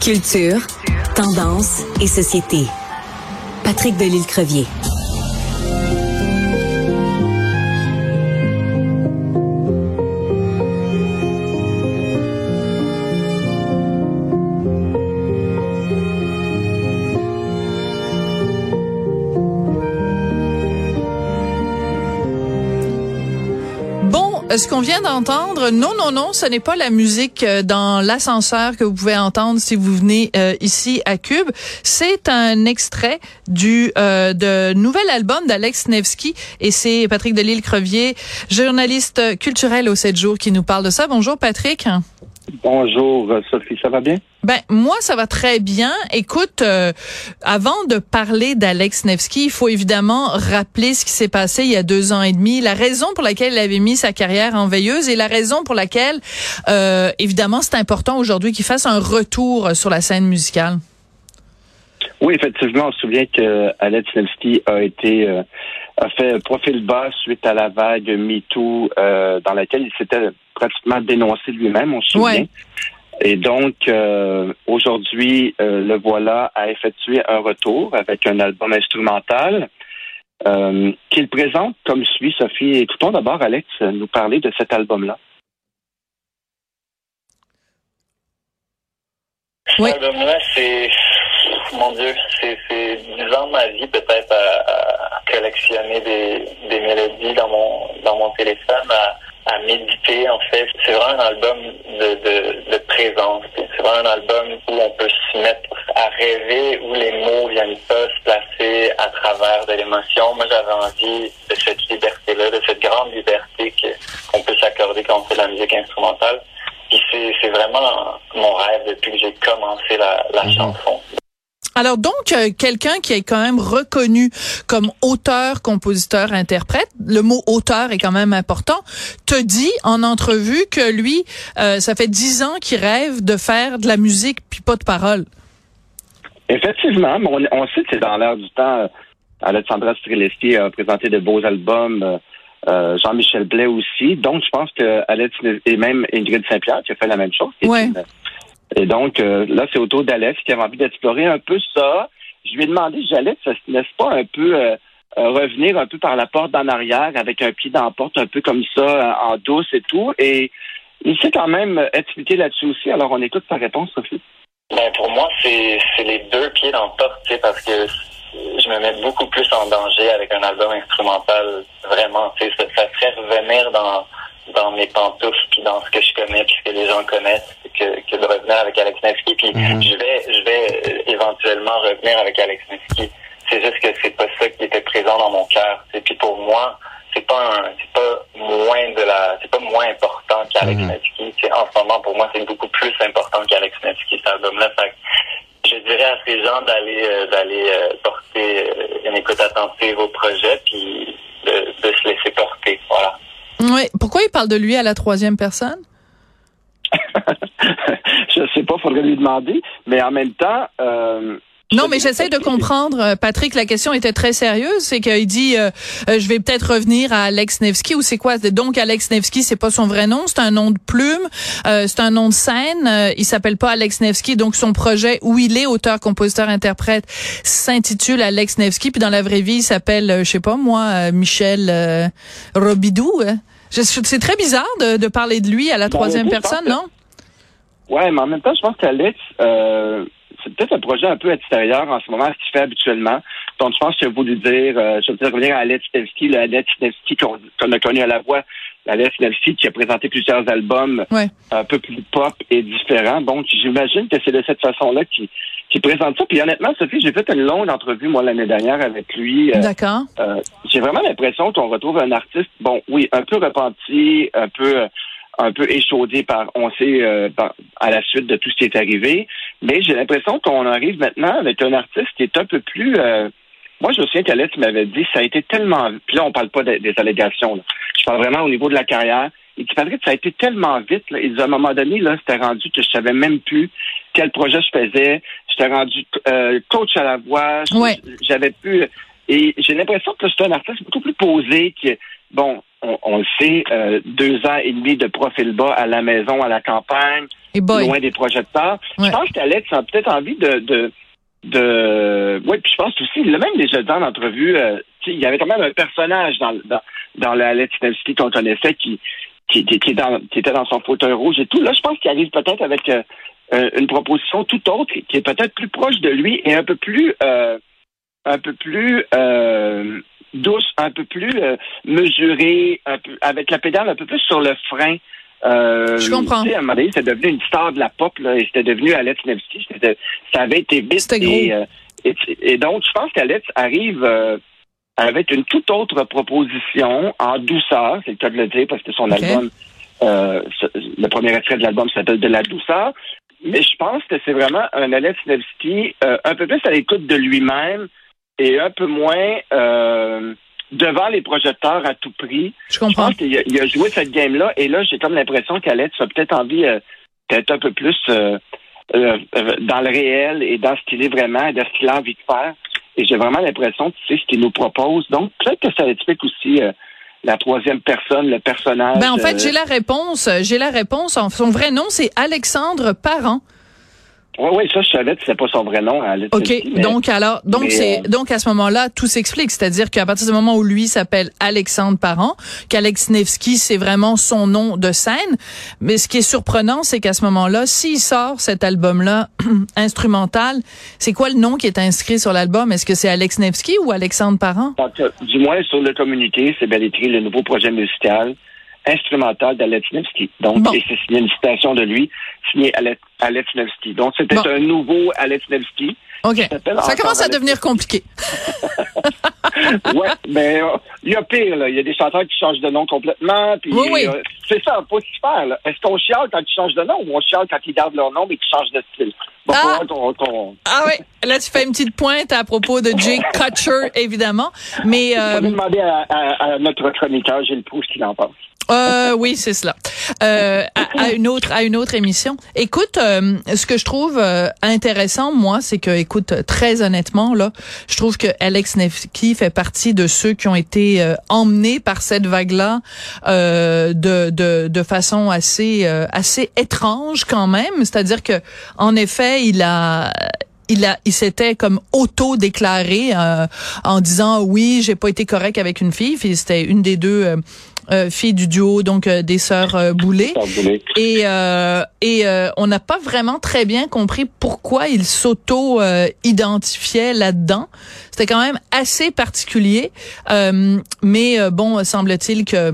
Culture, tendance et société. Patrick Delisle-Crevier. Ce qu'on vient d'entendre, non, non, non, ce n'est pas la musique euh, dans l'ascenseur que vous pouvez entendre si vous venez euh, ici à Cube. C'est un extrait du euh, de nouvel album d'Alex Nevsky et c'est Patrick Delisle-Crevier, journaliste culturel au 7 jours, qui nous parle de ça. Bonjour Patrick. Bonjour Sophie, ça va bien? Ben moi ça va très bien. Écoute, euh, avant de parler d'Alex Nevsky, il faut évidemment rappeler ce qui s'est passé il y a deux ans et demi, la raison pour laquelle il avait mis sa carrière en veilleuse et la raison pour laquelle, euh, évidemment, c'est important aujourd'hui qu'il fasse un retour sur la scène musicale. Oui, effectivement, on se souvient que Alex Nevsky a été euh, a fait profil bas suite à la vague MeToo euh, dans laquelle il s'était pratiquement dénoncé lui-même, on se souvient. Et donc, euh, aujourd'hui, euh, le voilà a effectué un retour avec un album instrumental euh, qu'il présente comme suit, Sophie. Écoutons d'abord Alex nous parler de cet album-là. Oui. Cet album-là, c'est, mon Dieu, c'est, c'est 10 ans de ma vie peut-être à, collectionner des, des mélodies dans mon, dans mon téléphone, à, à méditer en fait. C'est vraiment un album de, de, de présence. C'est vraiment un album où on peut se mettre à rêver, où les mots viennent pas se placer à travers de l'émotion. Moi, j'avais envie de cette liberté-là, de cette grande liberté qu'on peut s'accorder quand on fait de la musique instrumentale. Puis c'est vraiment mon rêve depuis que j'ai commencé la, la mhm. chanson. Alors donc euh, quelqu'un qui est quand même reconnu comme auteur, compositeur, interprète, le mot auteur est quand même important, te dit en entrevue que lui, euh, ça fait dix ans qu'il rêve de faire de la musique puis pas de paroles. Effectivement, on, on sait que c'est dans l'air du temps. Alexandra Streletsky a présenté de beaux albums. Euh, Jean-Michel Blais aussi. Donc, je pense que Alex et même Ingrid Saint-Pierre qui a fait la même chose. Ouais. Et donc, euh, là, c'est autour d'Alex qui a envie d'explorer un peu ça. Je lui ai demandé, Alex, n'est-ce pas un peu euh, euh, revenir un peu par la porte en arrière avec un pied dans la porte, un peu comme ça, en douce et tout. Et il s'est quand même expliqué là-dessus aussi. Alors, on écoute sa réponse, Sophie. Ben, pour moi, c'est les deux pieds dans la porte, parce que je me mets beaucoup plus en danger avec un album instrumental. Vraiment, ça, ça serait revenir dans dans mes pantoufles puis dans ce que je connais puis ce que les gens connaissent que, que de revenir avec Alex Nevsky. Puis mhm. je vais je vais euh, éventuellement revenir avec Alex Nevsky. C'est juste que c'est pas ça qui était présent dans mon cœur. Et puis pour moi c'est pas c'est pas moins de la c'est pas moins important qu'Alex mm Nevsky. C'est en ce moment pour moi c'est beaucoup plus important qu'Alex Nevsky cet album là je dirais à ces gens d'aller euh, d'aller euh, porter une écoute attentive au projet puis de, de se laisser porter. Voilà. Oui. Pourquoi il parle de lui à la troisième personne? Pas, faudrait lui demander. Mais en même temps, euh, non, mais j'essaie de comprendre, euh, Patrick. La question était très sérieuse. C'est qu'il dit, euh, je vais peut-être revenir à Alex Nevsky ou c'est quoi? Donc Alex Nevsky, c'est pas son vrai nom, c'est un nom de plume, c'est un nom de scène. il s'appelle pas Alex Nevsky, donc son projet où il est auteur, compositeur, interprète s'intitule Alex Nevsky. Puis dans la vraie vie, il s'appelle, je sais pas moi, Michel Robidou. Hein. C'est très bizarre de, parler de lui à la troisième personne, non? Ouais, mais en même temps, je pense qu'Alex, euh, c'est peut-être un projet un peu extérieur en ce moment à ce qu'il fait habituellement. Donc, je pense qu'il a voulu dire, euh, je veux revenir à Alex Nevsky, le Alex Nevsky qu'on a connu à la voix, Alex Nevsky qui a présenté plusieurs albums un peu plus pop et différents. Donc, j'imagine que c'est de cette façon-là qu'il qui présente ça. Puis honnêtement, Sophie, j'ai fait une longue entrevue, moi, l'année dernière avec lui. Euh, D'accord. Euh, j'ai vraiment l'impression qu'on retrouve un artiste, bon, oui, un peu repenti, un peu euh, un peu échaudé par, on sait, à la suite de tout ce qui est arrivé. Mais j'ai l'impression qu'on arrive maintenant avec un artiste qui est un peu plus... moi, je me souviens qu'Alex m'avait dit, ça a été tellement... Puis là, on parle pas des, allégations. Je parle vraiment au niveau de la carrière. Et qui que ça a été tellement vite. Là, et à un moment donné, là, c'était rendu que je savais même plus quel projet je faisais. J'étais rendu euh, coach à la voix. J'avais pu. Et j'ai l'impression que c'est un artiste beaucoup plus posé, qui, bon, on, le sait, euh, deux ans et demi de profil bas à la maison, à la campagne, loin des projecteurs. Je pense qu'Alex a peut-être envie de, de, de... Oui, puis je pense aussi, il l'a même déjà dit en entrevue, euh, il y avait quand même un personnage dans, dans, dans la qu'on connaissait qui, qui, qui, qui, était dans son fauteuil rouge et tout. Là, je pense qu'il arrive peut-être avec euh, une proposition tout autre qui est peut-être plus proche de lui et un peu plus... un peu plus douce, un peu plus euh, mesurée, avec la pédale un peu plus sur le frein. Euh, je comprends. Tu sais, à un moment donné, c'était devenu une star de la pop, là, et c'était devenu Alex Nevsky. Ça avait été vite. Et, euh, et, donc, je pense qu'Alex arrive euh, avec une toute autre proposition, en douceur, c'est le cas de le dire, parce que son album, le premier extrait de l'album s'appelle De la douceur. Mais je pense que c'est vraiment un Alex Nevsky un peu plus à l'écoute de lui-même, et un peu moins euh, devant les projecteurs à tout prix. Je comprends. Je pense qu'il a, il a, joué cette game-là et là, j'ai comme l'impression qu'Alex a peut-être envie euh, d'être un peu plus euh, euh, dans le réel et dans ce qu'il est vraiment, dans ce qu'il a envie de faire. Et j'ai vraiment l'impression que c'est ce qu'il nous propose. Donc, peut-être que ça explique aussi la troisième personne, le personnage. Ben, en fait, j'ai la réponse. J'ai la réponse. Son vrai nom, c'est Alexandre Parent. Oui, oui, ça, je savais que c'était pas son vrai nom. Hein, OK. donc, alors, donc, c'est, euh, donc, à ce moment-là, tout s'explique. C'est-à-dire qu'à partir du moment où lui s'appelle Alexandre Parent, qu'Alex Nevsky, c'est vraiment son nom de scène. Mais ce qui est surprenant, c'est qu'à ce moment-là, s'il sort cet album-là, instrumental, c'est quoi le nom qui est inscrit sur l'album? Est-ce que c'est Alex Nevsky ou Alexandre Parent? Du moins, sur le communiqué, c'est bien écrit le nouveau projet musical instrumental d'Alex Nevsky. Donc, c'est signé une citation de lui, signé Alex Nevsky. Donc, c'était un nouveau Alex Nevsky. OK. Ça commence à devenir compliqué. ouais, mais euh, il y a pire, là. Il y a des chanteurs qui changent de nom complètement. Puis, oui, oui. Euh, c'est ça, faut s'y faire. Est-ce qu'on chiale quand ils changent de nom ou on chiale quand ils gardent leur nom mais qu'ils changent de style? ah, ah oui, là tu fais une petite pointe à propos de Jake Kutcher, évidemment. Mais euh... demander à, à, à notre chroniqueur Gilles Proust ce qu'il en pense. Euh, oui, c'est cela. Euh, à, une autre, à une autre émission. Écoute, euh, ce que je trouve euh, intéressant, moi, c'est que, écoute, très honnêtement, là, je trouve que Alex Nevsky fait partie de ceux qui ont été euh, emmenés par cette vague-là de, de, de façon assez, assez étrange quand même. C'est-à-dire que, en effet, il a il a il s'était comme auto déclaré en disant oui j'ai pas été correct avec une fille c'était une des deux euh, fille du duo donc euh, des sœurs euh, Boulay. Et euh, et on n'a pas vraiment très bien compris pourquoi il s'auto identifiait là-dedans. C'était quand même assez particulier. mais bon, semble-t-il que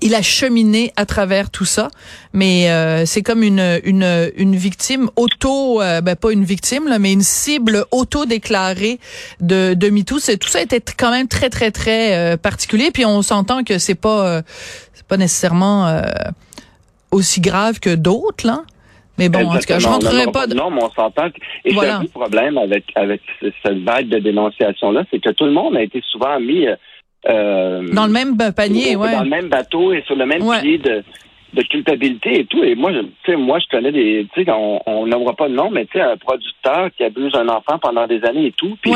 il a cheminé à travers tout ça, mais euh, c'est comme une une une victime auto, euh, ben pas une victime là, mais une cible auto déclarée de de MeToo. C'est tout ça était quand même très très très euh, particulier. Puis on s'entend que c'est pas c'est pas nécessairement aussi grave que d'autres là. Mais bon, en tout cas, je rentrerai pas. Non, mais on s'entend. Et voilà. le problème avec avec cette vague de dénonciation là, c'est que tout le monde a été souvent mis euh, dans le même panier, ouais. Dans le même bateau et sur le même pied de, de culpabilité et tout. Et moi, je, tu sais, moi, je connais des, tu sais, on, n'aura pas de nom, mais tu sais, un producteur qui abuse un enfant pendant des années et tout, puis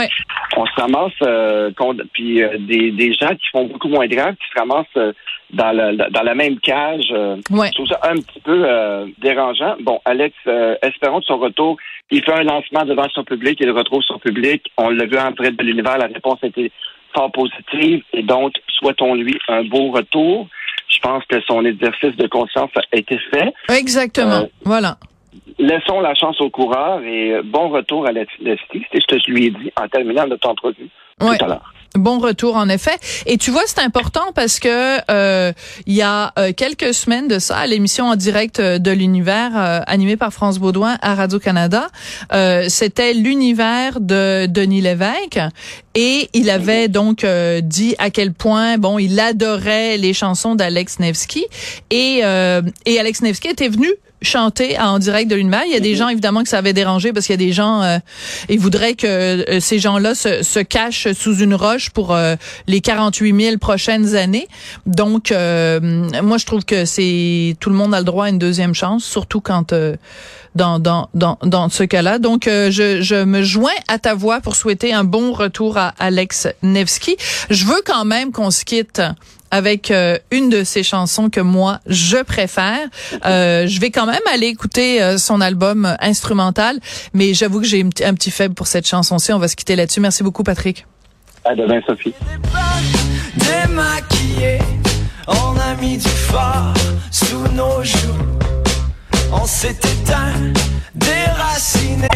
on se ramasse, euh, puis euh, des, des gens qui font beaucoup moins grave, qui se ramassent euh, dans, le, dans la même cage. Je trouve ça un petit peu dérangeant. Bon, Alex, espérons de son retour. Il fait un lancement devant son public, il retrouve son public. On l'a vu en près de l'univers, la réponse a été fort positive et donc souhaitons-lui un beau retour. Je pense que son exercice de conscience a été fait. Exactement. Euh, voilà. Laissons la chance au coureur et bon retour à l'Esti. C'est ce que je lui ai dit en terminant notre entrevue tout à l'heure. Bon retour en effet. Et tu vois, c'est important parce que euh, il y a euh, quelques semaines de ça, à l'émission en direct euh, de l'univers euh, animée par France Baudouin à Radio Canada, c'était l'univers de Denis Lévesque. Et il avait donc dit à quel point bon il adorait les chansons d'Alex Nevsky. Et et Alex Nevsky était venu chanter en direct de l'univers. Il y a des mhm. gens évidemment que ça avait dérangé parce qu'il y a des gens euh, ils voudraient que euh, ces gens-là se, se, cachent sous une roche pour euh, les 48 000 prochaines années. Donc euh, moi je trouve que c'est tout le monde a le droit à une deuxième chance, surtout quand dans dans dans dans ce cas-là. Donc je je me joins à ta voix pour souhaiter un bon retour à Alex Nevsky. Je veux quand même qu'on se quitte avec euh, une de ses chansons que moi je préfère. Euh, je vais quand même aller écouter euh, son album instrumental, mais j'avoue que j'ai un petit faible pour cette chanson-ci. On va se quitter là-dessus. Merci beaucoup, Patrick. À demain, Sophie. Démaquillé, on a mis du fard sous nos joues. On s'est éteint, déraciné